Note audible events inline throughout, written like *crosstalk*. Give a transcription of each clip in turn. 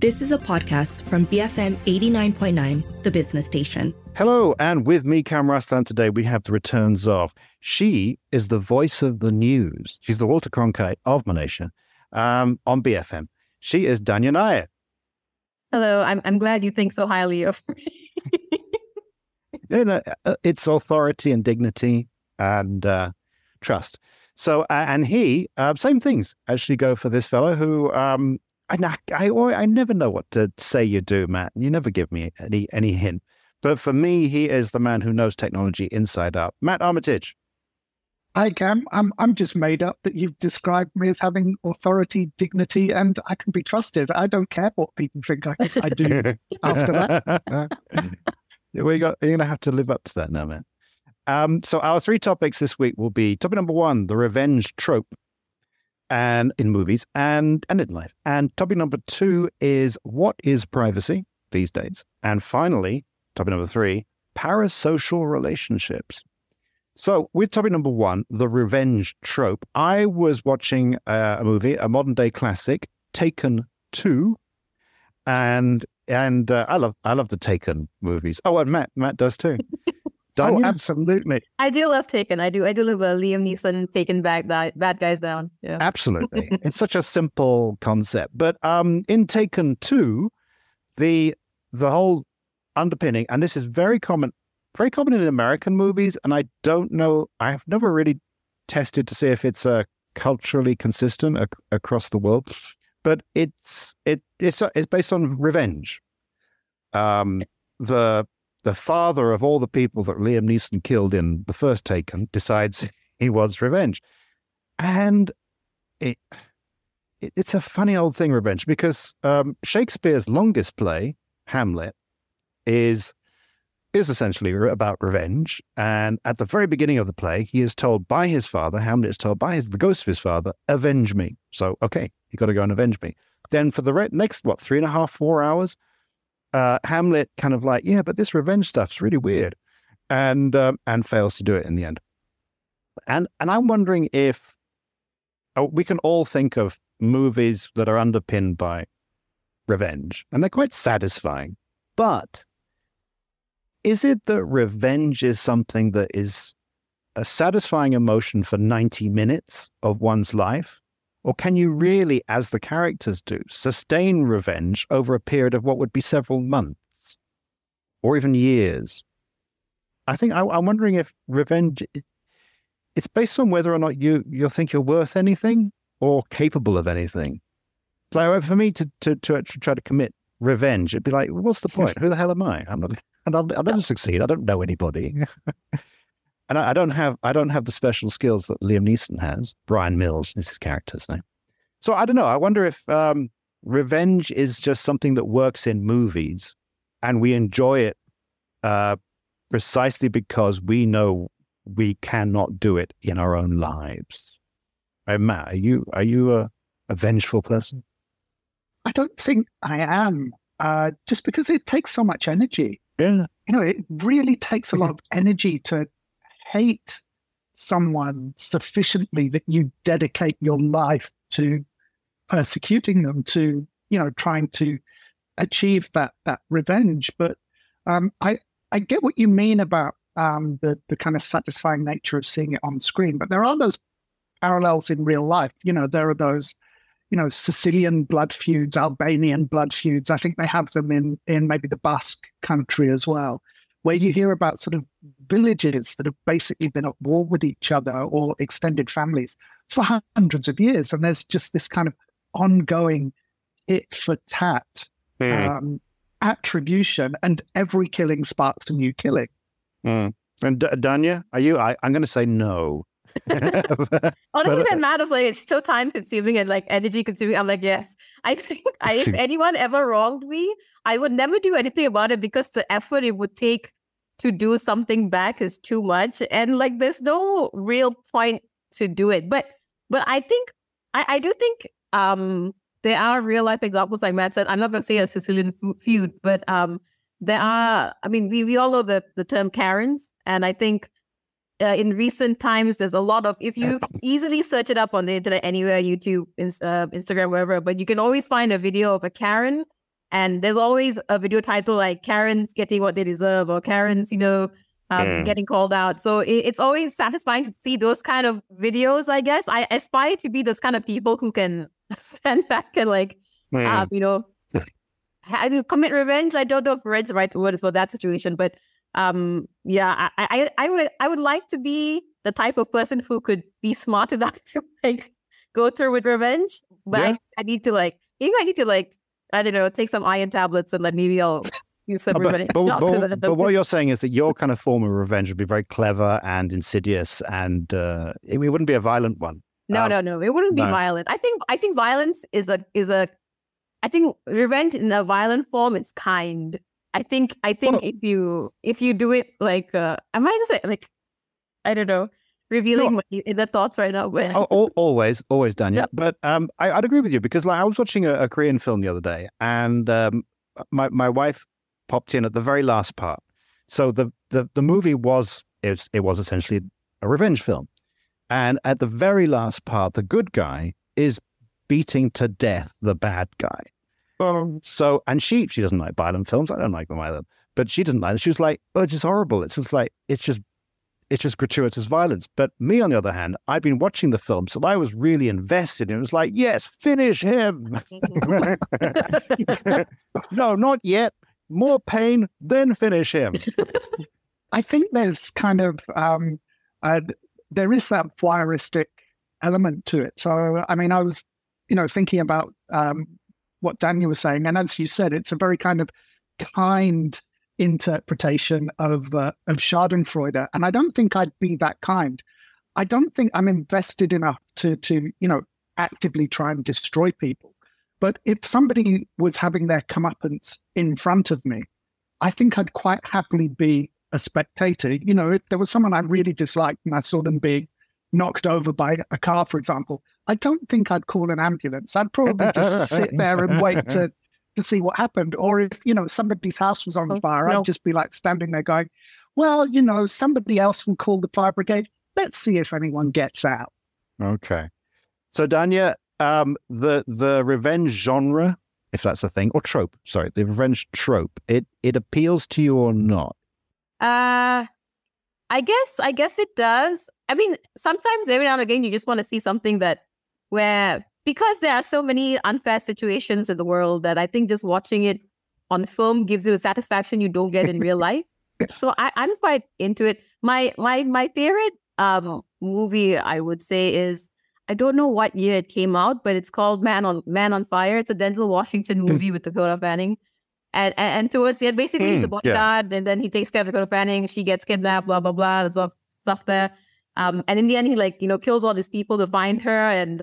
This is a podcast from BFM 89.9, the business station. Hello, and with me, Kam Raslan, today we have the returns of. She is the voice of the news. She's the Walter Cronkite of Malaysia um, on BFM. She is Dhanya Nair. Hello, I'm, I'm glad you think so highly of me. you know, uh, it's authority and dignity and uh, trust. So, uh, and he, uh, same things actually go for this fellow who um, I, I, I never know what to say you do, Matt. You never give me any any hint. But for me, he is the man who knows technology inside out. Matt Armitage. Hi, Kam. I'm I'm just made up that you've described me as having authority, dignity, and I can be trusted. I don't care what people think I, I do *laughs* after that. *laughs* we got, you're going to have to live up to that now, man. Um, so our three topics this week will be topic number one, the revenge trope, and in movies and and in life. And topic number two is what is privacy these days? And finally, Topic number three parasocial relationships. So, with topic number one, the revenge trope, I was watching uh, a movie, a modern day classic, Taken Two, and and uh, I love I love the Taken movies. Oh, and Matt Matt does too. *laughs* oh, absolutely. I do love Taken. I do. I do love uh, Liam Neeson taking back that bad guys down. Yeah. Absolutely, *laughs* it's such a simple concept. But um, in Taken Two, the the whole underpinning, and this is very common, very common in American movies, and I don't know, I've never really tested to see if it's uh, culturally consistent ac- across the world, but it's it it's uh, it's based on revenge. Um, the the father of all the people that Liam Neeson killed in the first Taken decides *laughs* he wants revenge, and it, it it's a funny old thing, revenge, because um, Shakespeare's longest play, Hamlet, is is essentially about revenge. And at the very beginning of the play, he is told by his father, Hamlet is told by his, the ghost of his father, avenge me. So, okay, you got to go and avenge me. Then for the next, what, three and a half, four hours, uh, Hamlet kind of like, yeah, but this revenge stuff's really weird. And, um, and fails to do it in the end. And, and I'm wondering if oh, we can all think of movies that are underpinned by revenge, and they're quite satisfying. But is it that revenge is something that is a satisfying emotion for 90 minutes of one's life? Or can you really, as the characters do, sustain revenge over a period of what would be several months or even years? I think I, am wondering if revenge it's based on whether or not you you think you're worth anything or capable of anything. So for me to to to try to commit revenge, it'd be like, what's the *laughs* point? Who the hell am I? I'm not and I'll, I'll never succeed. I don't know anybody, *laughs* and I, I, don't have I don't have the special skills that Liam Neeson has. Bryan Mills is his character's name. So I don't know. I wonder if um, revenge is just something that works in movies, and we enjoy it uh, precisely because we know we cannot do it in our own lives. Hey, Matt, are you are you a, a vengeful person? I don't think I am. Uh, just because it takes so much energy. Yeah. You know, it really takes a lot of *laughs* energy to hate someone sufficiently that you dedicate your life to persecuting them, to, you know, trying to achieve that that revenge. But um, I I get what you mean about um, the the kind of satisfying nature of seeing it on screen, but there are those parallels in real life. You know, there are those you know, Sicilian blood feuds, Albanian blood feuds. I think they have them in in maybe the Basque country as well, where you hear about sort of villages that have basically been at war with each other or extended families for hundreds of years, and there's just this kind of ongoing it for tat mm. um, attribution, and every killing sparks a new killing. Mm. And D- Danya, are you? I, I'm going to say no. *laughs* Honestly, Matt was like, it's so time consuming and like energy consuming. I'm like, yes. I think *laughs* I, if anyone ever wronged me, I would never do anything about it because the effort it would take to do something back is too much. And like, there's no real point to do it. But, but I think, I, I do think, um, there are real life examples like Matt said. I'm not going to say a Sicilian feud, but um, there are. I mean, we, we all know the the term Karens, and I think uh, in recent times, there's a lot of, if you *laughs* easily search it up on the internet anywhere, YouTube, uh, Instagram, wherever, but you can always find a video of a Karen and there's always a video title like Karen's getting what they deserve or Karen's, you know, um, mm. getting called out. So it, it's always satisfying to see those kind of videos, I guess. I aspire to be those kind of people who can *laughs* stand back and like, mm. uh, you know, commit revenge. I don't know if revenge is the right word for that situation, but um, yeah, I, I, I would, I would like to be the type of person who could be smart *laughs* enough to like go through with revenge, but yeah. I, I need to like, maybe I need to like I don't know, take some iron tablets and then maybe I'll use some but, but, but, but, what *laughs* you're saying is that your kind of form of revenge would be very clever and insidious, and uh, it, it, wouldn't be a violent one. No, um, no, no, it wouldn't be no. violent. I think I think violence is a is a. I think revenge in a violent form is kind. I think I think well, if you if you do it like uh, I might just like I don't know revealing no, my, the thoughts right now. But always, always, Daniel. Yeah. But um, I, would agree with you because like I was watching a, a Korean film the other day, and um, my my wife popped in at the very last part. So the the the movie was it was, it was essentially a revenge film, and at the very last part, the good guy is beating to death the bad guy. Um, so and she she doesn't like violent films. I don't like them either. But she doesn't like it. She was like, oh, it's just horrible. It's just like it's just it's just gratuitous violence. But me, on the other hand, I'd been watching the film, so I was really invested. It was like, yes, finish him. *laughs* no, not yet. More pain, then finish him. I think there's kind of um, uh, there is that voyeuristic element to it. So, I mean, I was, you know, thinking about um, what Daniel was saying, and as you said, it's a very kind of kind interpretation of uh, of Schadenfreude, and I don't think I'd be that kind. I don't think I'm invested enough to to you know actively try and destroy people. But if somebody was having their comeuppance in front of me, I think I'd quite happily be a spectator. You know, if there was someone I really disliked and I saw them being knocked over by a car, for example, I don't think I'd call an ambulance. I'd probably just *laughs* sit there and wait to to see what happened. Or if, you know, somebody's house was on oh, fire, no. I'd just be like standing there going, well, you know, somebody else will call the fire brigade. Let's see if anyone gets out. Okay. So, Dhanya, um, the the revenge genre, if that's a thing, or trope, sorry, the revenge trope, it it appeals to you or not? Uh I guess I guess it does. I mean, sometimes every now and again you just want to see something that where because there are so many unfair situations in the world that I think just watching it on film gives you the satisfaction you don't get in real *laughs* life. So I, am quite into it. My my my favorite um movie I would say is I don't know what year it came out, but it's called Man on Man on Fire. It's a Denzel Washington hmm. movie with Dakota Fanning. And, and, and towards the end, basically he's the hmm, bodyguard, yeah. and then he takes care of Dakota Fanning. She gets kidnapped, blah blah blah. There's a lot of stuff there. Um, and in the end, he like you know kills all these people to find her, and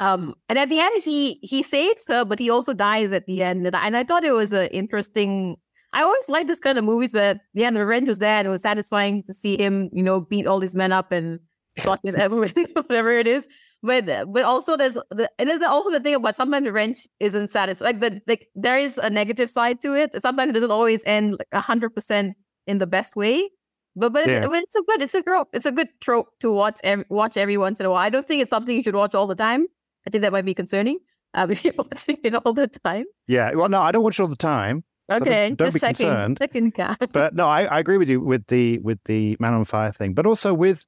um, and at the end, he he saves her, but he also dies at the end. And I, and I thought it was an interesting. I always like this kind of movies where yeah, the revenge was there, and it was satisfying to see him, you know, beat all these men up and fuck with everyone, *laughs* whatever it is. But but also there's the and there's also the thing about sometimes revenge isn't satisfying. Like the like there is a negative side to it. Sometimes it doesn't always end like hundred percent in the best way. But but it's, yeah. but it's a good it's a trope. It's a good trope to watch every, watch every once in a while. I don't think it's something you should watch all the time. I think that might be concerning. Um, if you're watching it all the time. Yeah. Well, no, I don't watch it all the time. Okay, so don't, don't be checking. concerned. Checking *laughs* but no, I, I agree with you with the with the Man on Fire thing, but also with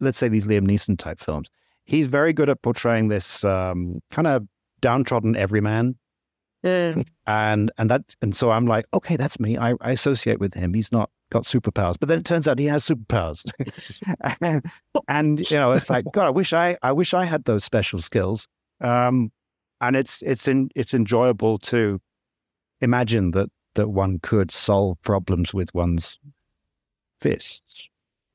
let's say these Liam Neeson type films. He's very good at portraying this um, kind of downtrodden everyman. Mm. *laughs* and and that and so I'm like, okay, that's me. I, I associate with him. He's not got superpowers. But then it turns out he has superpowers. and, *laughs* *laughs* and, you know, it's like, God, I wish I I wish I had those special skills. Um, and it's it's in, it's enjoyable to imagine that that one could solve problems with one's fists.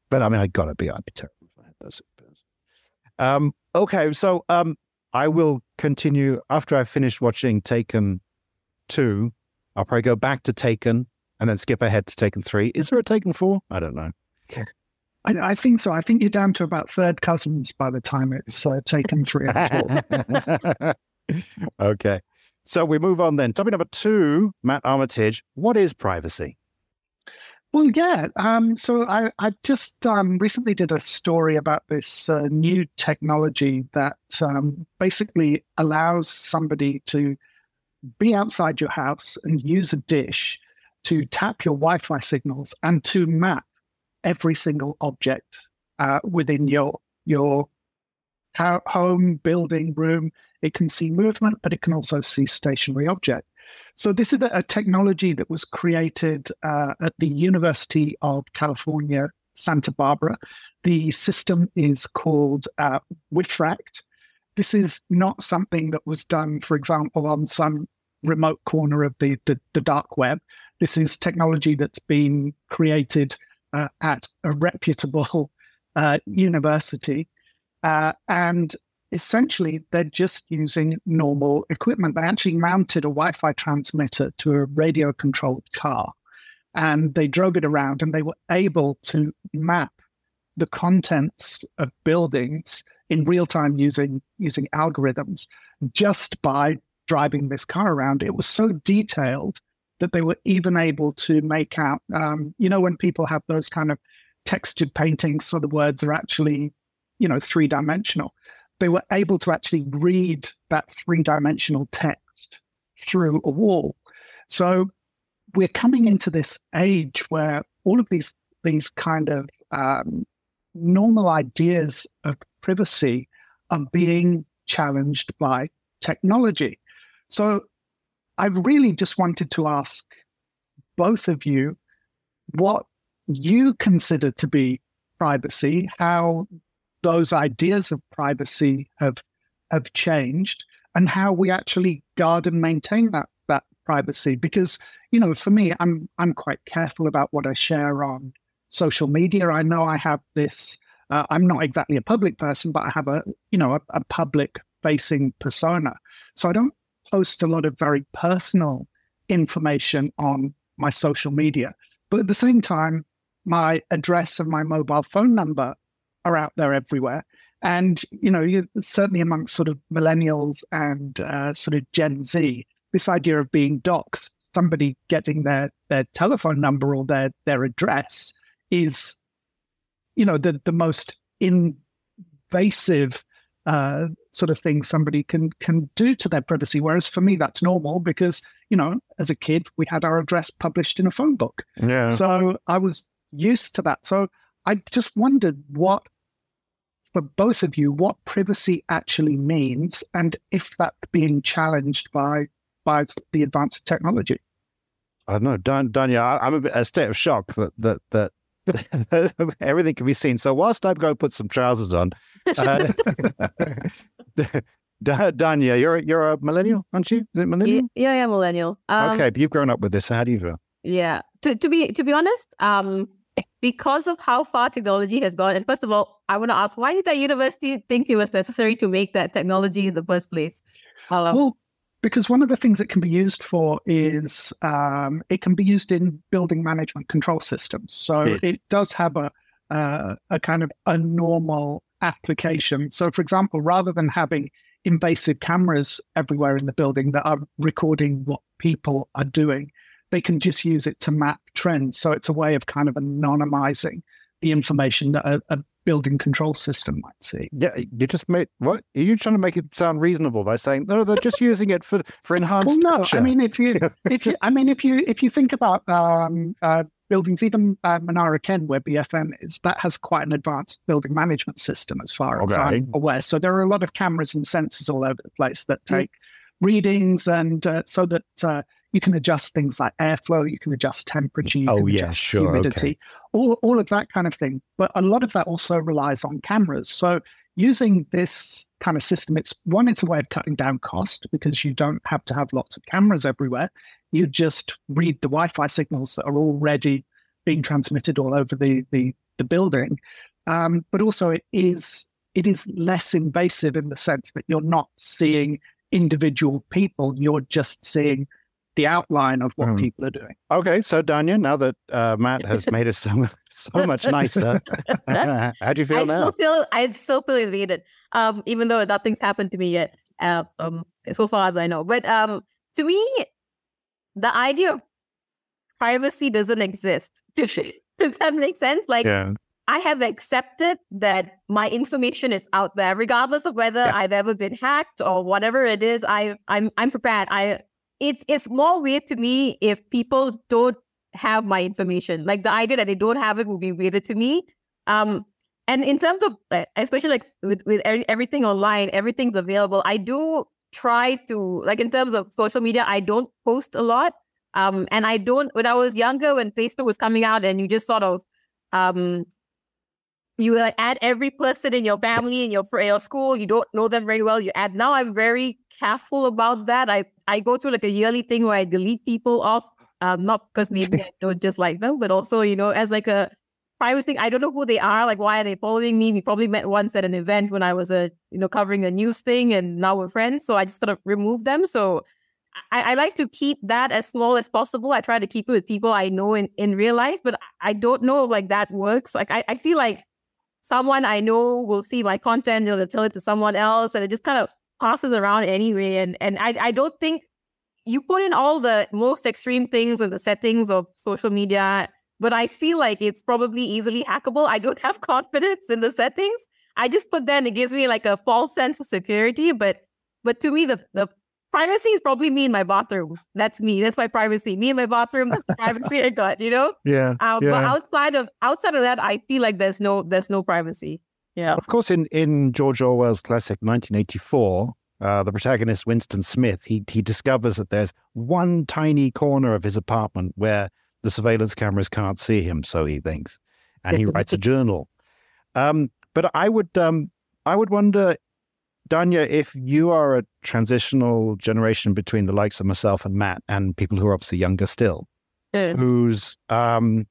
But I mean, I gotta be, I'd be terrible if I had those superpowers. Um, okay, so um, I will continue after I've finished watching Taken two. I'll probably go back to Taken and then skip ahead to Taken 3. Is there a Taken 4? I don't know. I, I, think so. I think you're down to about third cousins by the time it's uh, Taken 3 *laughs* okay. So we move on then. Topic number two, Matt Armitage. What is privacy? Well, yeah. Um, so I, I just um, recently did a story about this uh, new technology that um, basically allows somebody to be outside your house and use a dish to tap your Wi Fi signals and to map every single object uh, within your, your home, building, room. It can see movement, but it can also see stationary object. So this is a, technology that was created uh, at the University of California, Santa Barbara. The system is called uh, Wiffract. This is not something that was done, for example, on some remote corner of the, the, the dark web. This is technology that's been created uh, at a reputable uh, university. Uh, and essentially, they're just using normal equipment. They actually mounted a Wi Fi transmitter to a radio controlled car and they drove it around and they were able to map the contents of buildings in real time using using algorithms just by driving this car around. It was so detailed that they were even able to make out, um, you know, when people have those kind of textured paintings, so the words are actually, you know, three dimensional. They were able to actually read that three dimensional text through a wall. So we're coming into this age where all of these these kind of um, normal ideas of privacy are being challenged by technology. So I really just wanted to ask both of you what you consider to be privacy, how those ideas of privacy have have changed, and how we actually guard and maintain that that privacy. Because you know, for me, I'm I'm quite careful about what I share on social media. I know I have this. Uh, I'm not exactly a public person, but I have a you know a, a public facing persona. So I don't post a lot of very personal information on my social media. But at the same time, my address and my mobile phone number are out there everywhere. And, you know, certainly amongst sort of millennials and uh, sort of Gen Z, this idea of being doxxed, somebody getting their, their telephone number or their, their address is, you know, the, the most invasive uh, sort of thing somebody can can do to their privacy. Whereas for me, that's normal because you know, as a kid, we had our address published in a phone book. Yeah. So I was used to that. So I just wondered what, for both of you, what privacy actually means, and if that's being challenged by by the advance of technology. I don't know, Dan, Dhanya. I'm a bit a state of shock that that that *laughs* everything can be seen. So whilst I go put some trousers on, uh, *laughs* Dhanya, you're you're a millennial, aren't you? Is it millennial? Yeah, yeah, millennial. Um, okay, but you've grown up with this. So how do you feel? Yeah, to to be to be honest, um, because of how far technology has gone, and first of all, I want to ask, why did that university think it was necessary to make that technology in the first place? well, because one of the things it can be used for is um, it can be used in building management control systems. So yeah. it does have a uh, a kind of a normal application. So, for example, rather than having invasive cameras everywhere in the building that are recording what people are doing, they can just use it to map trends. So it's a way of kind of anonymizing the information that a, a building control system might see. Yeah, you just made what? Are you trying to make it sound reasonable by saying no? They're just using it for for enhanced. Well, no, I mean if you *laughs* if you I mean if you if you think about um, uh, buildings, even uh, Menara Ken, where BFM is, that has quite an advanced building management system as far okay. as I'm aware. So there are a lot of cameras and sensors all over the place that take readings, and uh, so that uh, you can adjust things like airflow, you can adjust temperature, you oh, can yes, adjust sure, humidity, okay. All, all of that kind of thing. But a lot of that also relies on cameras. So using this kind of system, it's one, it's a way of cutting down cost because you don't have to have lots of cameras everywhere. You just read the Wi-Fi signals that are already being transmitted all over the the, the building. Um, but also it is it is less invasive in the sense that you're not seeing individual people, you're just seeing the outline of what mm. people are doing. Okay, so Dhanya, now that uh, Matt has made us so so much nicer, *laughs* *laughs* how do you feel I now? Still feel, I still feel elated, um, even though nothing's happened to me yet, uh, um, so far as I know. But um, to me, the idea of privacy doesn't exist. *laughs* Does that make sense? Like, yeah. I have accepted that my information is out there, regardless of whether yeah. I've ever been hacked or whatever it is. I, I'm I'm prepared. I it, it's more weird to me if people don't have my information. Like the idea that they don't have it will be weird to me. Um, and in terms of, especially like with, with everything online, everything's available. I do try to, like in terms of social media, I don't post a lot. Um, and I don't, when I was younger, when Facebook was coming out and you just sort of, um, you like add every person in your family in your your school you don't know them very well you add now i'm very careful about that i i go through like a yearly thing where i delete people off um not because maybe i don't just like them but also you know as like a private thing i don't know who they are like why are they following me we probably met once at an event when i was a you know covering a news thing and now we're friends so i just sort of remove them so I, I, like to keep that as small as possible. I try to keep it with people I know in, in real life, but I don't know like that works. Like I, I feel like someone I know will see my content, they'll tell it to someone else, and it just kind of passes around anyway. And and I, I don't think you put in all the most extreme things in the settings of social media, but I feel like it's probably easily hackable. I don't *laughs* have confidence in the settings. I just put that and it gives me like a false sense of security. But but to me, the the privacy is probably me in my bathroom. That's me. That's my privacy. Me in my bathroom. That's the privacy I got. You know. *laughs* Yeah, um, yeah. But outside of outside of that, I feel like there's no there's no privacy. Yeah. Of course, in in George Orwell's classic 1984. Uh, the protagonist Winston Smith, he he discovers that there's one tiny corner of his apartment where the surveillance cameras can't see him, so he thinks, and he writes a *laughs* journal. Um, but I would um, I would wonder Dhanya, if you are a transitional generation between the likes of myself and Matt and people who are obviously younger still, mm. whose um,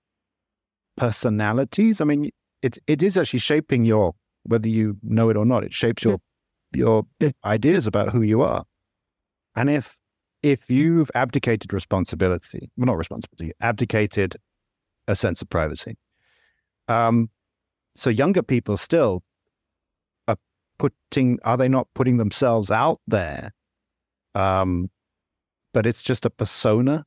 personalities, I mean, it it is actually shaping your whether you know it or not. It shapes your your ideas about who you are. And if if you've abdicated responsibility, well, not responsibility, abdicated a sense of privacy. Um, so younger people still putting are they not putting themselves out there um but it's just a persona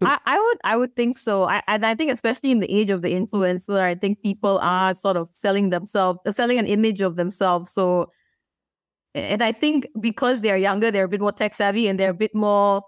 I, I would I would think so. I, and I think especially in the age of the influencer, I think people are sort of selling themselves, uh, selling an image of themselves. So, and I think because they're younger, they're a bit more tech savvy and they're a bit more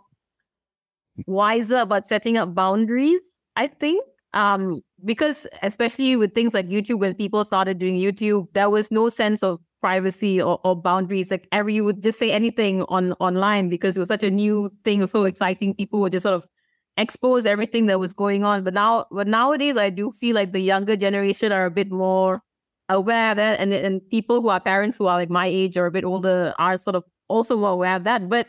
wiser about setting up boundaries. I think um, because especially with things like YouTube, when people started doing YouTube, there was no sense of privacy or, or boundaries. Like every you would just say anything on online because it was such a new thing, so exciting. People would just sort of expose everything that was going on. But now, but nowadays, I do feel like the younger generation are a bit more aware of that, and and people who are parents who are like my age or a bit older are sort of also more aware of that. But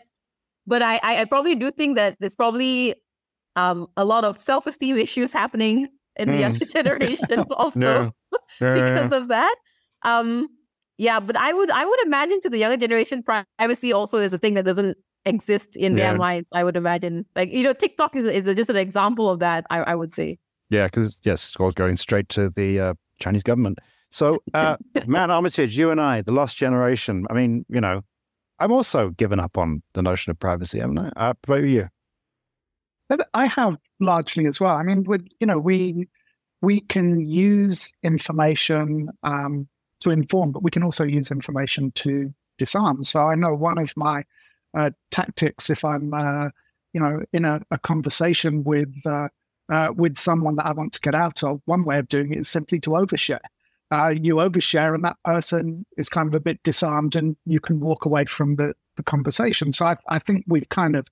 but I I probably do think that there's probably um, a lot of self esteem issues happening in the mm. younger *laughs* generation *laughs* also no. *laughs* because of that. Um, yeah, but I would I would imagine to the younger generation, privacy also is a thing that doesn't exist in yeah. their minds. I would imagine, like you know, TikTok is is just an example of that. I, I would say. Yeah, because yes, it's going straight to the uh, Chinese government. So, uh, Matt Armitage, you and I, the lost generation. I mean, you know, I'm also given up on the notion of privacy, haven't I? Uh, about you? I have largely as well. I mean, with you know, we we can use information um, to inform, but we can also use information to disarm. So I know one of my uh, tactics, if I'm uh, you know in a, a conversation with uh, uh with someone that I want to get out of, one way of doing it is simply to overshare. Uh, you overshare, and that person is kind of a bit disarmed, and you can walk away from the, the conversation. So I, I think we've kind of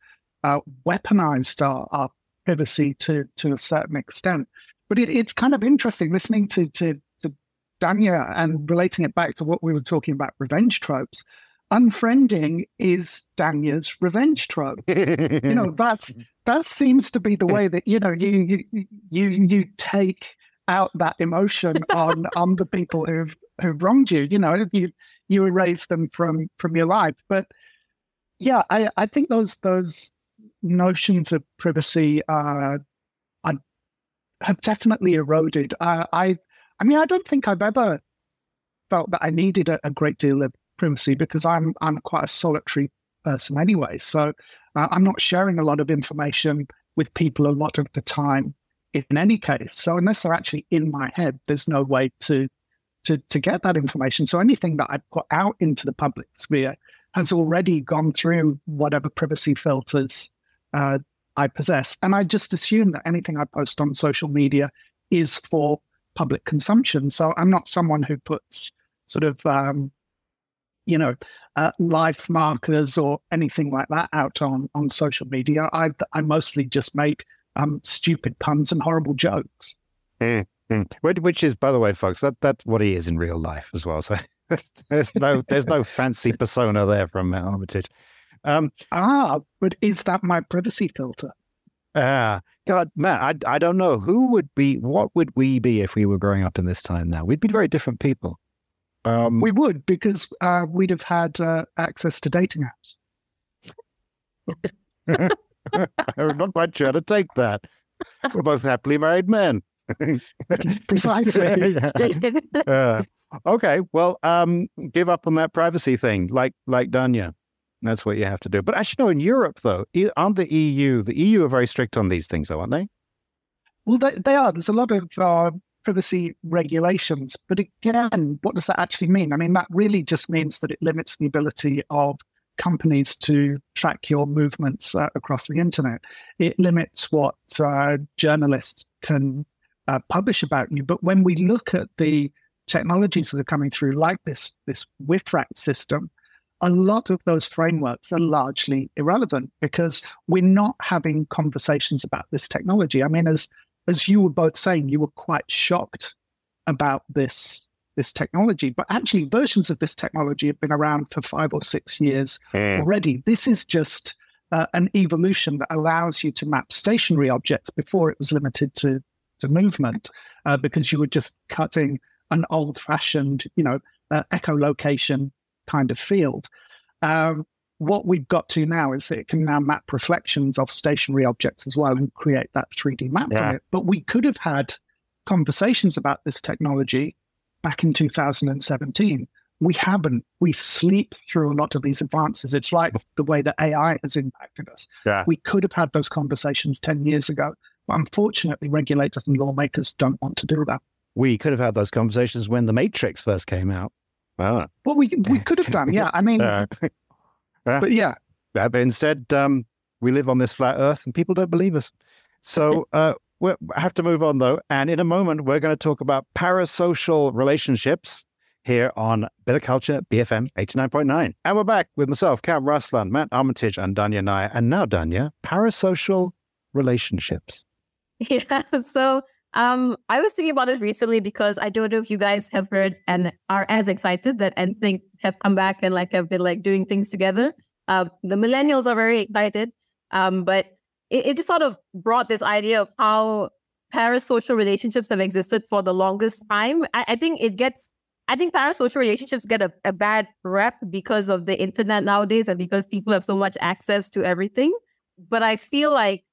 uh, weaponized our, our, privacy to to a certain extent. But it, it's kind of interesting listening to to to Dhanya and relating it back to what we were talking about revenge tropes. Unfriending is Dhanya's revenge trope. you know, that's *laughs* that seems to be the way that you know you you you you take out that emotion on *laughs* on the people who've who've wronged you. You know, you you erase them from from your life. But yeah, I I think those those notions of privacy uh, are, have definitely eroded. Uh, I, I mean, I don't think I've ever felt that I needed a, a, great deal of privacy because I'm I'm quite a solitary person anyway. So uh, I'm not sharing a lot of information with people a lot of the time in any case. So unless they're actually in my head, there's no way to to to get that information. So anything that I put out into the public sphere has already gone through whatever privacy filters uh, I possess. And I just assume that anything I post on social media is for public consumption. So I'm not someone who puts sort of, um, you know, uh, life markers or anything like that out on, on social media. I, I mostly just make um, stupid puns and horrible jokes. Mm, mm. Which is, by the way, folks, that that's what he is in real life as well. So *laughs* there's no there's no fancy persona there from Matt Armitage. Um, ah, but is that my privacy filter? Ah, God, Matt, I I don't know who would be. What would we be if we were growing up in this time now? We'd be very different people. Um, we would because uh, we'd have had uh, access to dating apps. I'm *laughs* not quite sure to take that. We're both happily married men. *laughs* Precisely. *laughs* uh, okay, well, um, give up on that privacy thing, like like Dhanya. That's what you have to do. But actually, no. In Europe, though, aren't the EU? The EU are very strict on these things, though, aren't they? Well, they, they are. There's a lot of uh, privacy regulations, but again, what does that actually mean? I mean, that really just means that it limits the ability of companies to track your movements uh, across the internet. It limits what uh, journalists can uh, publish about you. But when we look at the technologies that are coming through, like this this WIFRAC system, a lot of those frameworks are largely irrelevant because we're not having conversations about this technology. I mean, as as you were both saying, you were quite shocked about this this technology, but actually versions of this technology have been around for five or six years mm. already. This is just uh, an evolution that allows you to map stationary objects before it was limited to to movement, uh, because you were just cutting an old-fashioned, you know, uh, echolocation kind of field. Um, what we've got to now is that it can now map reflections of stationary objects as well and create that 3D map yeah. from it. But we could have had conversations about this technology back in 2017. We haven't. We sleep through a lot of these advances. It's like *laughs* the way that AI has impacted us. Yeah. We could have had those conversations 10 years ago. But unfortunately, regulators and lawmakers don't want to do that. We could have had those conversations when The Matrix first came out. Well, well we, we could have done. Yeah. I mean, *laughs* uh, but yeah. But instead, um, we live on this flat earth and people don't believe us. So uh, we have to move on though. And in a moment, we're going to talk about parasocial relationships here on Bit of Culture BFM 89.9. And we're back with myself, Kam Raslan, Matt Armitage, and Dhanya Nair. And now, Dhanya, parasocial relationships. *laughs* Yeah. So um, I was thinking about this recently because I don't know if you guys have heard and are as excited that and think have come back and like have been like doing things together. Uh, the millennials are very excited, um, but it, it just sort of brought this idea of how parasocial relationships have existed for the longest time. I, I think it gets, I think parasocial relationships get a, a bad rep because of the internet nowadays and because people have so much access to everything. But I feel like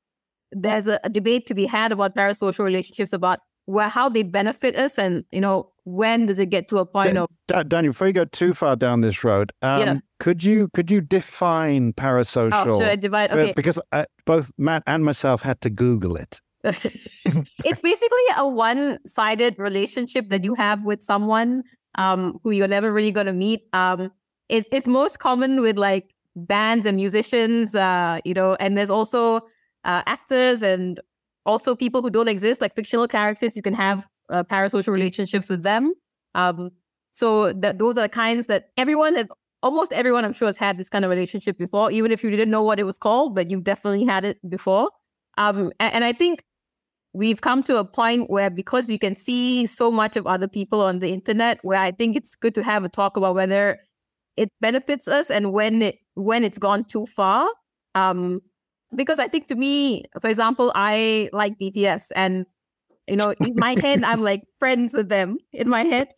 there's a, a, debate to be had about parasocial relationships about where how they benefit us and you know when does it get to a point Dan, of Daniel before you go too far down this road um, yeah. could you could you define parasocial oh, should I divide? Okay. because uh, both Matt and myself had to google it *laughs* it's basically a one-sided relationship that you have with someone um, who you're never really going to meet um, it, it's most common with like bands and musicians uh, you know and there's also uh, actors and also people who don't exist, like fictional characters. You can have uh, parasocial relationships with them. Um, so that those are the kinds that everyone has, almost everyone I'm sure has had this kind of relationship before, even if you didn't know what it was called, but you've definitely had it before. Um, and, and I think we've come to a point where because we can see so much of other people on the internet, where I think it's good to have a talk about whether it benefits us and when it when it's gone too far. Um, because I think to me, for example, I like BTS and you know, in my head, I'm like friends with them in my head.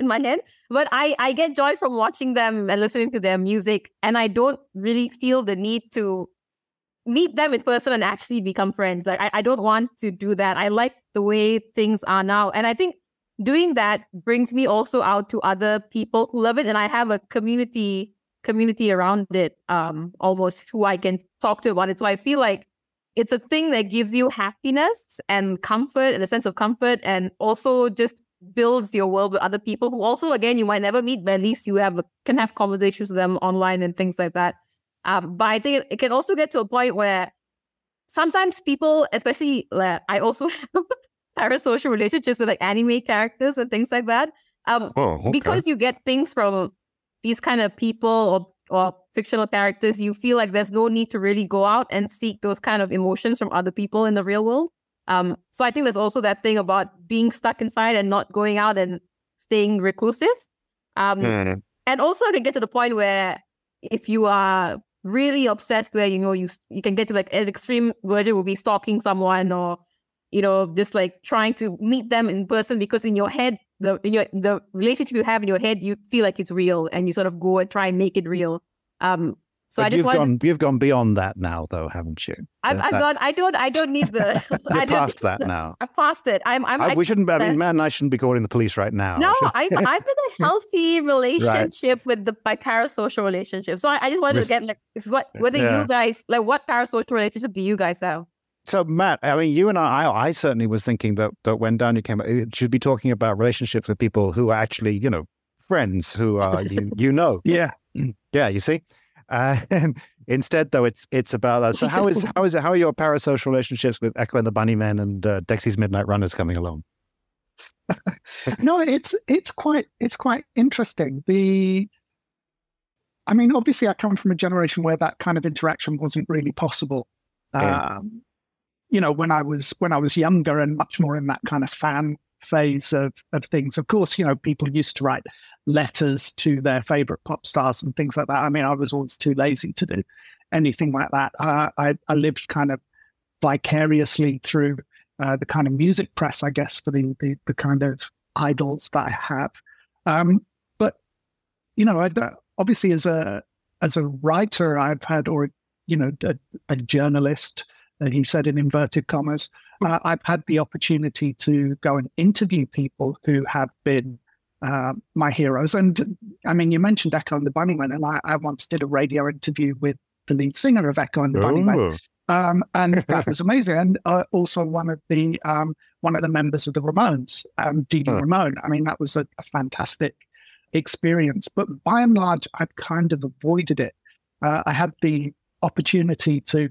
in my head. But I, I get joy from watching them and listening to their music. And I don't really feel the need to meet them in person and actually become friends. Like I, I don't want to do that. I like the way things are now. And I think doing that brings me also out to other people who love it. And I have a community community around it, um, almost who I can talk to about it. So I feel like it's a thing that gives you happiness and comfort and a sense of comfort and also just builds your world with other people who also, again, you might never meet, but at least you have can have conversations with them online and things like that. Um, but I think it can also get to a point where sometimes people, especially like, I also *laughs* have parasocial relationships with like anime characters and things like that. Um, oh, okay. Because you get things from these kind of people or, or fictional characters, you feel like there's no need to really go out and seek those kind of emotions from other people in the real world. Um, so I think there's also that thing about being stuck inside and not going out and staying reclusive. Um, mm. And also, it can get to the point where if you are really obsessed, where you know you you can get to like an extreme version will be stalking someone or you know just like trying to meet them in person because in your head the in your the relationship you have in your head you feel like it's real and you sort of go and try and make it real. Um, so but I just you've wanted... gone you've gone beyond that now, though, haven't you? I've, that, I've gone. I don't. I don't need the. *laughs* You're I past that *laughs* now. I passed it. I'm. I'm. I, we shouldn't. I mean, man, I shouldn't be calling the police right now. No, I'm. I'm in a *laughs* healthy relationship right. with the my parasocial relationship. So I, I just wanted to get like what whether yeah. you guys like what parasocial relationship do you guys have? So Matt, I mean, you and I, I, I certainly was thinking that that when Daniel came, it should be talking about relationships with people who are actually, you know, friends who are you, *laughs* you know. Yeah. *clears throat* Yeah. You see. Uh, *laughs* instead, though, it's it's about that. So how is how is it? How are your parasocial relationships with Echo and the Bunny Bunnymen and uh, Dexy's Midnight Runners coming along? *laughs* no, it's it's quite it's quite interesting. The, I mean, obviously, I come from a generation where that kind of interaction wasn't really possible. Yeah. Um, you know, when I was when I was younger and much more in that kind of fan phase of of things. Of course, you know, people used to write letters to their favorite pop stars and things like that. I mean, I was always too lazy to do anything like that. Uh, I, I lived kind of vicariously through uh, the kind of music press, I guess, for the, the, the kind of idols that I have. Um, but you know, I, obviously, as a as a writer, I've had, or you know, a, a journalist, uh, he said in inverted commas, uh, I've had the opportunity to go and interview people who have been uh, my heroes. And I mean, you mentioned Echo and the Bunnymen, and I, I, once did a radio interview with the lead singer of Echo and the Bunnymen. Um, and *laughs* that was amazing. And uh, also one of the um, one of the members of the Ramones, um, Dee Dee huh. Ramone. I mean, that was a, a, fantastic experience. But by and large, I've kind of avoided it. Uh, I had the opportunity to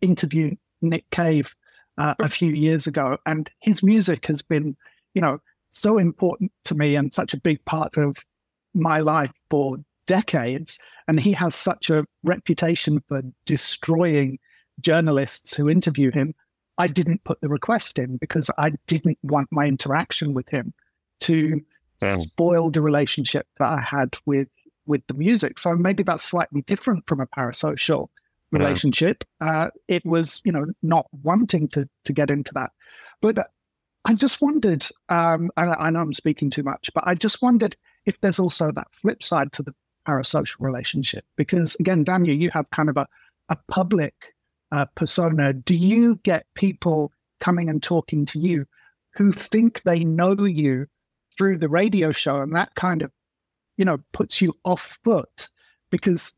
interview Nick Cave uh, a few years ago, and his music has been, you know, so important to me and such a big part of my life for decades. And he has such a reputation for destroying journalists who interview him. I didn't put the request in because I didn't want my interaction with him to spoil the relationship that I had with with the music. So maybe that's slightly different from a parasocial relationship. Yeah. Uh, it was, you know, not wanting to to get into that. But I just wondered, um, I, I, know I'm speaking too much, but I just wondered if there's also that flip side to the parasocial relationship. Because again, Daniel, you have kind of a, a public uh, persona. Do you get people coming and talking to you who think they know you through the radio show and that kind of, you know, puts you off foot because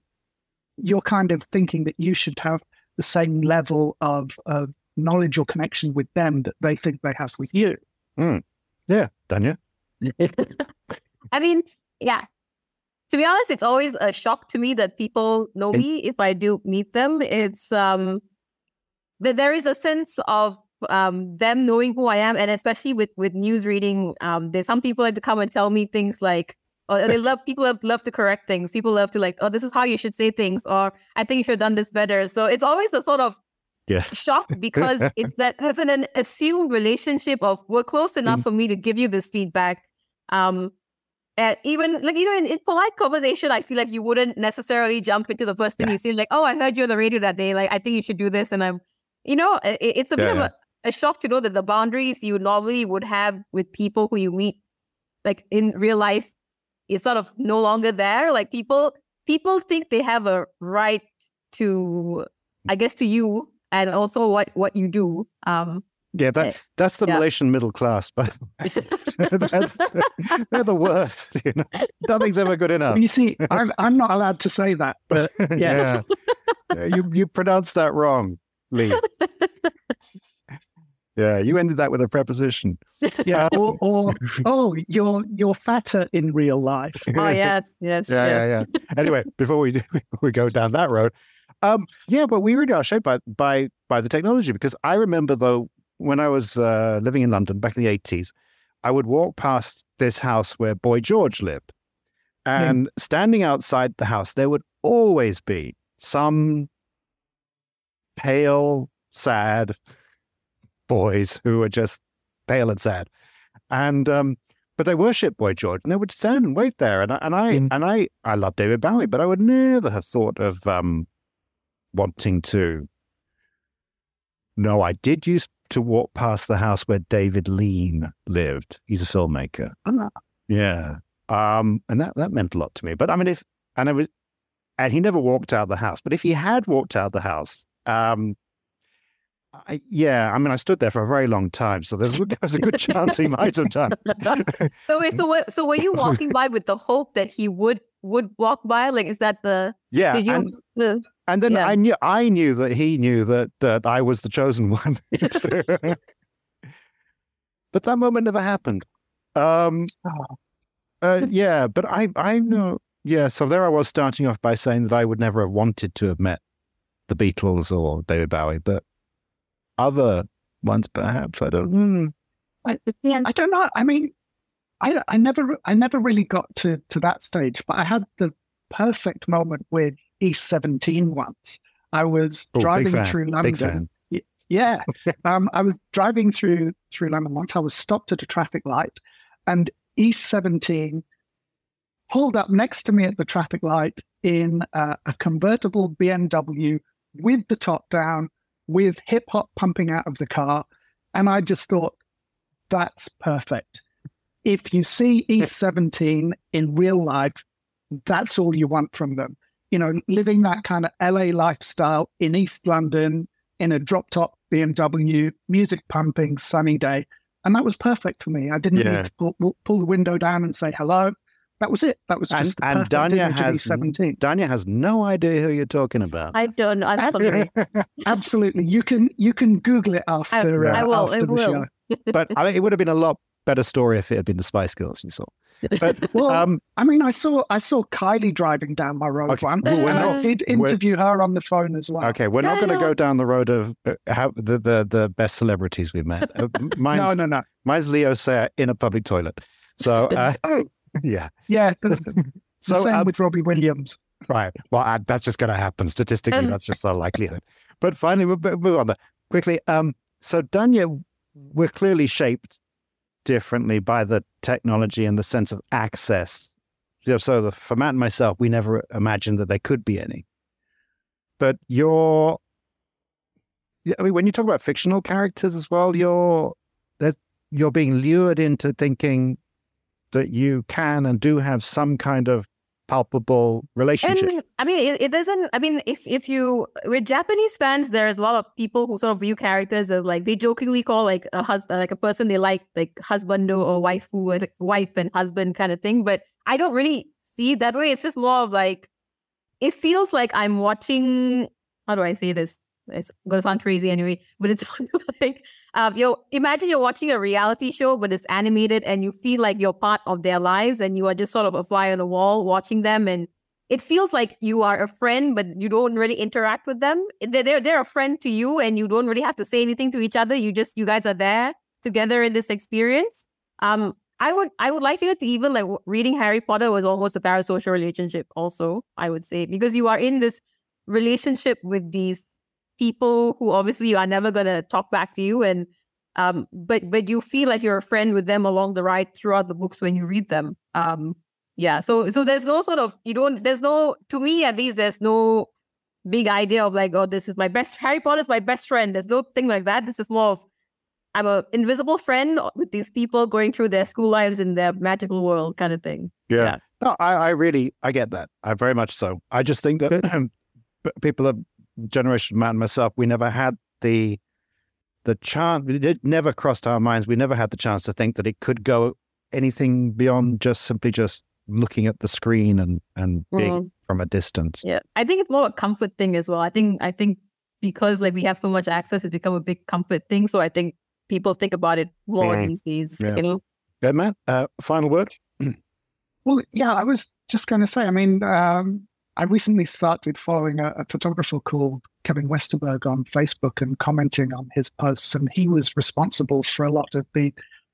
you're kind of thinking that you should have the same level of, of knowledge or connection with them that they think they have with you. Mm. Yeah, Dhanya. *laughs* I mean, yeah. To be honest, it's always a shock to me that people know me if I do meet them. It's um that there is a sense of um them knowing who I am, and especially with with news reading, um, there's some people that come and tell me things like or they love people love, love to correct things. People love to like, oh, this is how you should say things, or I think you should have done this better. So it's always a sort of yeah. shocked *laughs* because it's that there's an, assumed relationship of we're close enough mm. for me to give you this feedback. Um, and even like you know, in, in, polite conversation, I feel like you wouldn't necessarily jump into the first thing yeah. you see, like, "Oh, I heard you on the radio that day. Like, I think you should do this." And I'm, you know, it, it's a yeah, bit of a, a, shock to know that the boundaries you normally would have with people who you meet, like in real life, is sort of no longer there. Like people, people think they have a right to, I guess, to you and also what what you do. Um, yeah, that eh, that's the yeah. Malaysian middle class, but *laughs* *laughs* that's, they're the worst. *laughs* You know, nothing's ever good enough. You see, I'm I'm not allowed to say that, but yes. yeah. yeah, you you pronounced that wrong, Lee. Yeah, you ended that with a preposition. Yeah, *laughs* or, or oh, you're you're fatter in real life. oh *laughs* yes, yes, yeah, yes. yeah, yeah. Anyway, *laughs* before we before we go down that road, um, yeah, but we really are shaped by by by the technology because I remember though when I was uh, living in London back in the eighties, I would walk past this house where Boy George lived, and standing outside the house, there would always be some pale, sad boys who were just pale and sad, and um, but they worship Boy George, and they would stand and wait there. And I and I Mm. and I I love David Bowie, but I would never have thought of um, wanting to. No, I did used to walk past the house where David Lean lived. He's a filmmaker. Ah. Yeah, um, and that that meant a lot to me. But I mean, if and I was, and he never walked out of the house. But if he had walked out of the house, um, I, yeah, I mean, I stood there for a very long time, so there was, a good chance he might have done. *laughs* So wait, so what, so were you walking by with the hope that he would would walk by? Like, is that the Yeah, you? and, the, and then yeah. I knew I knew that he knew that that I was the chosen one. *laughs* *laughs* but that moment never happened. Um, uh, yeah, but I I know. Yeah, so there I was starting off by saying that I would never have wanted to have met the Beatles or David Bowie, but other ones perhaps I don't. Hmm. I, I don't know. I mean, I, I never I never really got to to that stage, but I had the perfect moment with East Seventeen once. I was Oh, driving through London. Yeah, *laughs* um, I was driving through through London once. I was stopped at a traffic light, and East Seventeen pulled up next to me at the traffic light in uh, a convertible BMW with the top down, with hip hop pumping out of the car, and I just thought, that's perfect. If you see East Seventeen in real life, that's all you want from them. You know, living that kind of LA lifestyle in East London in a drop top BMW, music pumping, sunny day. And that was perfect for me. I didn't Yeah. need to pull, pull the window down and say hello. That was it. That was And- just the and perfect Dhanya has- East 17. Dhanya has no idea who you're talking about. I don't know. I'm sorry. *laughs* Absolutely. You can you can Google it after, I uh, will, after I the will. show. *laughs* but I mean, it would have been a lot better story if it had been the Spice Girls you saw. But *laughs* Well, um, I mean, I saw I saw Kylie driving down my road Okay, once, well, we're I did interview her on the phone as well. okay, we're not going to go down the road of uh, how the, the the best celebrities we've met. Uh, mine's, No, no, no. mine's Leo Sayer in a public toilet. So uh, Oh, *laughs* yeah. yeah. The, the *laughs* So same um, with Robbie Williams. right, well, uh, that's just going to happen statistically. that's just a likelihood. But finally, we'll move on there quickly. Um, so Dhanya, we're clearly shaped differently by the technology and the sense of access. So the, for Matt and myself, we never imagined that there could be any. But you're, I mean, when you talk about fictional characters as well, you're that you're being lured into thinking that you can and do have some kind of palpable relationship. And I mean, it, doesn't. I mean, if if you with Japanese fans, there's a lot of people who sort of view characters as like they jokingly call like a hus like a person they like like husbando or waifu, like wife and husband kind of thing. But I don't really see it that way. It's just more of like it feels like I'm watching. How do I say this? It's gonna sound crazy anyway, but it's *laughs* like um, you imagine you're watching a reality show, but it's animated, and you feel like you're part of their lives, and you are just sort of a fly on the wall watching them, and it feels like you are a friend, but you don't really interact with them. They're they're, they're a friend to you, and you don't really have to say anything to each other. You just you guys are there together in this experience. Um, I would I would like you to even like reading Harry Potter was almost a parasocial relationship. Also, I would say because you are in this relationship with these people who obviously are never gonna talk back to you, and um, but but you feel like you're a friend with them along the ride throughout the books when you read them. Um, yeah, so so there's no sort of you don't there's no to me at least there's no big idea of like oh this is my best *laughs* Harry Potter's my best friend. There's no thing like that. This is more of I'm a invisible friend with these people going through their school lives in their magical world kind of thing. Yeah. No, I, I really, I get that. I very much so. I just think that *clears throat* people of the generation Matt and myself, we never had the the chance. It never crossed our minds. We never had the chance to think that it could go anything beyond just simply just looking at the screen and and being Mhm. from a distance. Yeah. I think it's more a comfort thing as well. I think I think because like we have so much access, it's become a big comfort thing. So I think people think about it more Mm. these days. Yeah. You know, Yeah, Matt, uh, final word? *clears throat* Well, yeah, I was just going to say, I mean, um, I recently started following a, a photographer called Kevin Westenberg on Facebook and commenting on his posts, and he was responsible for a lot of the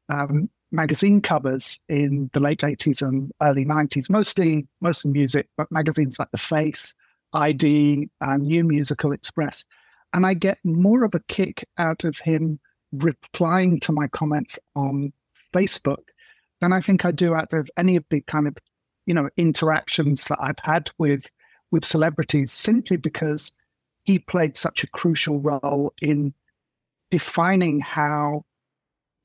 um, magazine covers in the late 80s and early 90s, mostly mostly music, but magazines like The Face, ID, and New Musical Express. And I get more of a kick out of him replying to my comments on Facebook than I think I do out of any of the kind of you know interactions that I've had with with celebrities simply because he played such a crucial role in defining how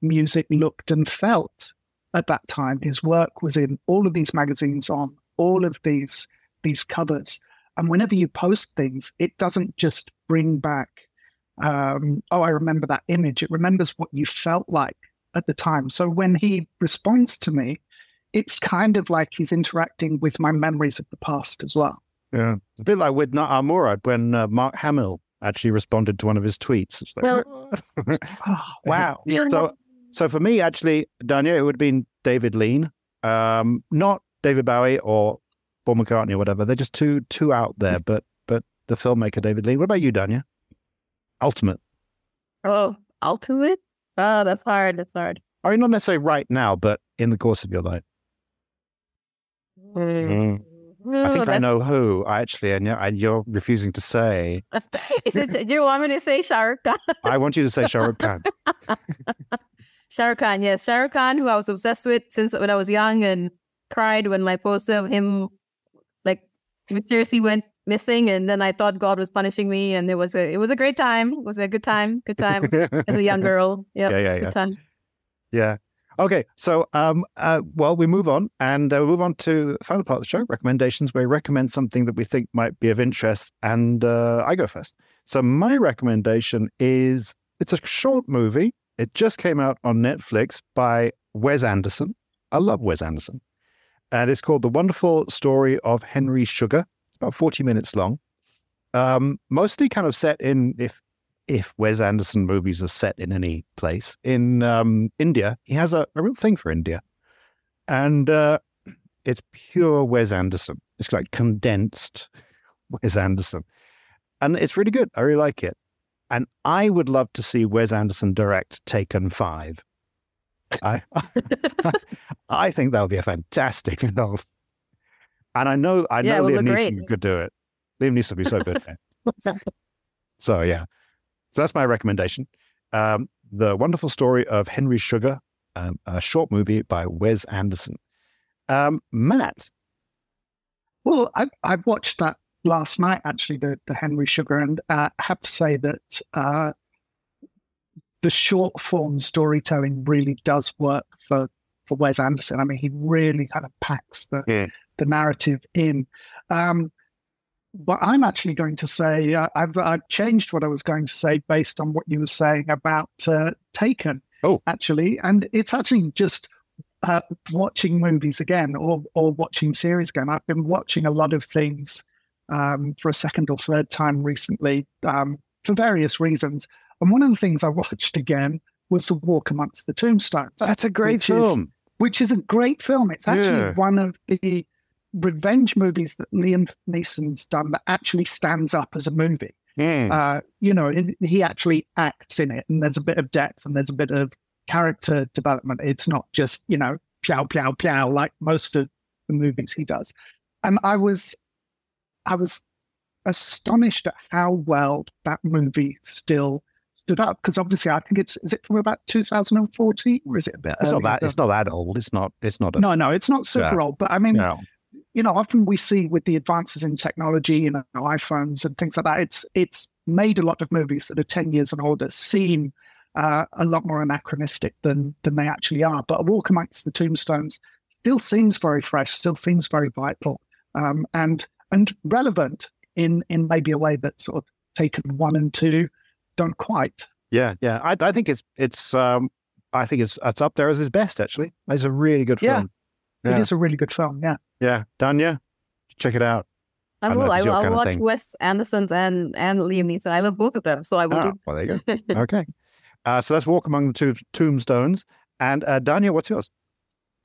music looked and felt at that time. His work was in all of these magazines on all of these these covers. And whenever you post things, it doesn't just bring back, um, oh, I remember that image. It remembers what you felt like at the time. So when he responds to me, it's kind of like he's interacting with my memories of the past as well. Yeah. A bit like with Na'ar Murad when uh, Mark Hamill actually responded to one of his tweets. It's like, Well- *laughs* Oh, wow. *laughs* Yeah. So, so for me, actually, Daniel, it would have been David Lean, um, not David Bowie or Paul McCartney or whatever. They're just too too out there. But but the filmmaker David Lean. What about you, Daniel? Ultimate. oh, ultimate. Oh, that's hard. That's hard. I mean, not necessarily right now, but in the course of your life. Mm. I think I know who. I actually, and you're, and you're refusing to say. *laughs* Is it? Do you want me to say Shah Rukh Khan? *laughs* I want you to say Shah Rukh Khan. *laughs* Shah Rukh Khan, yes, Shah Rukh Khan, who I was obsessed with since when I was young, and cried when my poster of him, like, mysteriously went missing, and then I thought God was punishing me, and it was a it was a great time. It was a good time, good time as a young girl. Yep, Yeah, yeah, good yeah. time. Yeah. Okay. So, um, uh, well, we move on and uh, we move on to the final part of the show recommendations, where we recommend something that we think might be of interest. And uh, I go first. So, my recommendation is it's a short movie. It just came out on Netflix by Wes Anderson. I love Wes Anderson. And it's called The Wonderful Story of Henry Sugar. It's about 40 minutes long. Um, mostly kind of set in, if if Wes Anderson movies are set in any place in um, India, he has a, a real thing for India, and uh, it's pure Wes Anderson. It's like condensed *laughs* Wes Anderson, and it's really good. I really like it, and I would love to see Wes Anderson direct Taken Five. I *laughs* I think that would be a fantastic *laughs* film, and I know I Yeah, know Liam Neeson great. could do it. Liam Neeson would be so good. So yeah, so that's my recommendation. Um, the wonderful story of Henry Sugar, um, a short movie by Wes Anderson. Um, Matt, Well, I, I watched that last night, actually, the, the Henry Sugar, and uh, I have to say that uh, the short form storytelling really does work for, for Wes Anderson. I mean, he really kind of packs the, Yeah. the narrative in. Um, but I'm actually going to say, uh, I've, I've changed what I was going to say based on what you were saying about uh, Taken, Oh. actually. And it's actually just uh, watching movies again or or watching series again. I've been watching a lot of things um, for a second or third time recently um, for various reasons. And one of the things I watched again was The Walk Amongst the Tombstones, that's a great Which is- film. which is a great film. It's actually Yeah. one of the revenge movies that Liam Neeson's done that actually stands up as a movie Hmm. uh, you know, it, he actually acts in it, and there's a bit of depth and there's a bit of character development. It's not just you know plow plow plow like most of the movies he does. And I was, I was astonished at how well that movie still stood up because obviously I think it's is it from about 2014 or is it a bit? it's not that. It's not that old. It's not. It's not. A, no, no, it's not super old, but I mean, no. You know, often we see with the advances in technology, you know, iPhones and things like that, it's it's made a lot of movies that are ten years and older seem uh, a lot more anachronistic than than they actually are. But A Walk Amongst the Tombstones still seems very fresh, still seems very vital, um, and and relevant in in maybe a way that sort of Taken one and two don't quite. Yeah, yeah. I, I think it's it's. Um, I think it's it's up there as his best. Actually, it's a really good Yeah. Film. It Yeah. is a really good film. Yeah. Yeah, Dhanya, check it out. I will. I will. I'll watch thing. Wes Anderson's and and Liam Neeson. I love both of them, so I will Ah, do. well, there you go. *laughs* okay. Uh, so let's walk among the two tombstones. And uh, Dhanya, what's yours?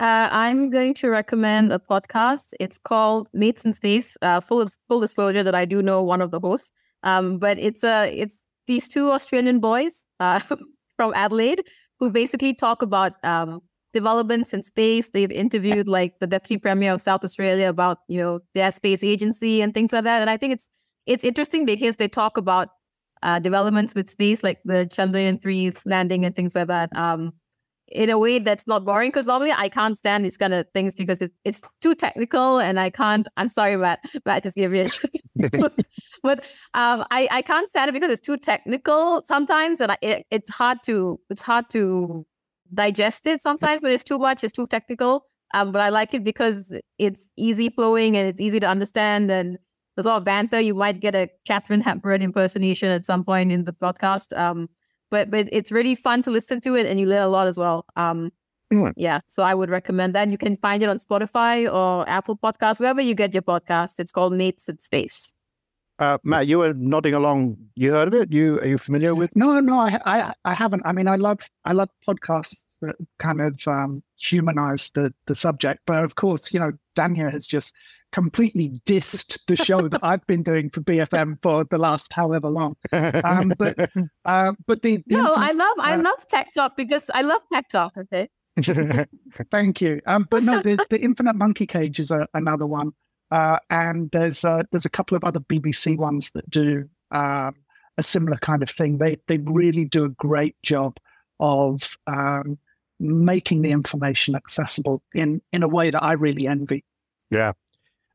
Uh, I'm going to recommend a podcast. It's called Mates in Space. Uh, full full disclosure that I do know one of the hosts. Um, but it's uh, it's these two Australian boys uh, *laughs* from Adelaide who basically talk about um, developments in space. They've interviewed like the deputy premier of South Australia about you know their space agency and things like that. And I think it's it's interesting because they talk about uh, developments with space, like the Chandrayaan three landing and things like that. Um, in a way that's not boring because normally I can't stand these kind of things because it, it's too technical and I can't. I'm sorry, Matt. *laughs* Matt just gave me a. *laughs* but um, I I can't stand it because it's too technical sometimes, and I, it, it's hard to it's hard to digest it sometimes. When it's too much, it's too technical. Um, but I like it because it's easy flowing and it's easy to understand and there's a lot of banter. You might get a Katharine Hepburn impersonation at some point in the podcast. Um, but but it's really fun to listen to it and you learn a lot as well. Um, mm. yeah, so I would recommend that. You can find it on Spotify or Apple Podcasts, wherever you get your podcast. It's called Mates in Space. Uh, Matt, you were nodding along. You heard of it? You are you familiar with? No, no, I, I, I haven't. I mean, I love, I love podcasts that kind of um, humanize the the subject. But of course, you know, Dhanya has just completely dissed the show that I've been doing for BFM for the last however long. Um, but *laughs* uh, but the, the no, I love I uh, love tech talk because I love tech talk. Okay. *laughs* Thank you. Um, but no, *laughs* the, the Infinite Monkey Cage is a, another one, uh, and there's uh, there's a couple of other BBC ones that do um, a similar kind of thing. They they really do a great job of um, making the information accessible in in a way that I really envy. Yeah,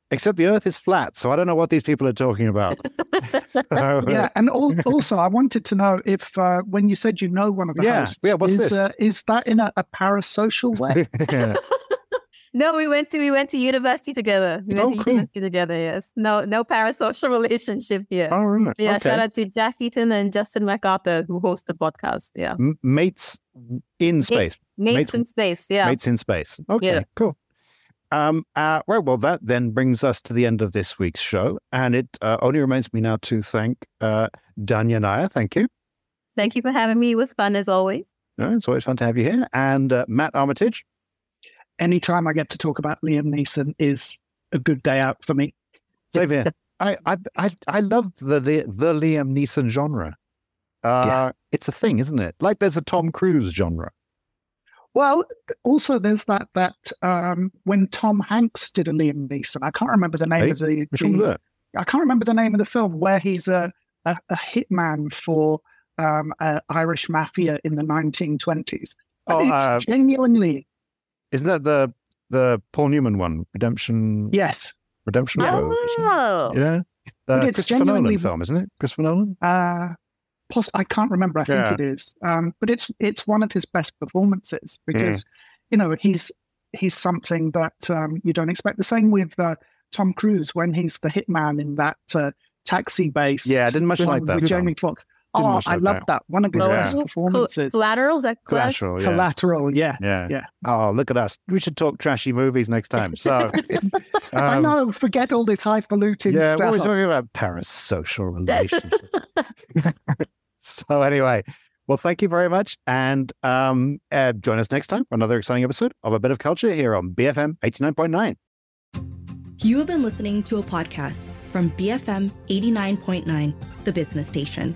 except the earth is flat. So I don't know what these people are talking about. *laughs* *laughs* yeah. And also, I wanted to know if uh, when you said you know one of the yeah, hosts, yeah, what's is, this? Uh, is that in a, a parasocial way? *laughs* no, we went to we went to university together. We went oh, to cool. university together. Yes, no no parasocial *laughs* relationship here. Oh, really? Yeah. Okay. Shout out to Jack Eaton and Justin MacArthur who host the podcast. Yeah. M- mates in space. Mates, mates, in space. Yeah. Mates in space. Okay. Yeah. Cool. Um, uh, well, well, that then brings us to the end of this week's show, and it uh, only remains me now to thank uh, Dhanya Nair. Thank you. Thank you for having me. It was fun as always. No, it's always fun to have you here, and uh, Matt Armitage. Anytime I get to talk about Liam Neeson is a good day out for me. Here. I, I I love the the, Liam Neeson genre. Uh, yeah. It's a thing, isn't it? Like there's a Tom Cruise genre. Well, also there's that that um, when Tom Hanks did a Liam Neeson, I can't remember the name hey, of the, the I can't remember the name of the film where he's a a, a hitman for um, Irish mafia in the 1920s. Oh, it's uh, genuinely. Isn't that the the Paul Newman one, Redemption? Yes, Redemption. Oh, yeah. The Christopher Nolan film, isn't it? Christopher Nolan. Uh, poss- I can't remember. I think yeah. it is. Um, but it's it's one of his best performances because mm. you know he's he's something that um, you don't expect. The same with uh, Tom Cruise when he's the hitman in that uh, taxi base. Yeah, I didn't much like that. With Jamie Foxx. Oh, I love that. that. One of his yeah. best performances. Collateral, is that collateral? Yeah. Collateral, yeah. yeah. Yeah. Oh, look at us. We should talk trashy movies next time. So *laughs* um, I know, forget all this highfalutin yeah, stuff. Yeah, what are talking about? Parasocial relationships. *laughs* so anyway, well, thank you very much. And um, uh, join us next time for another exciting episode of A Bit of Culture here on BFM 89.9. You have been listening to a podcast from BFM 89.9, the business station.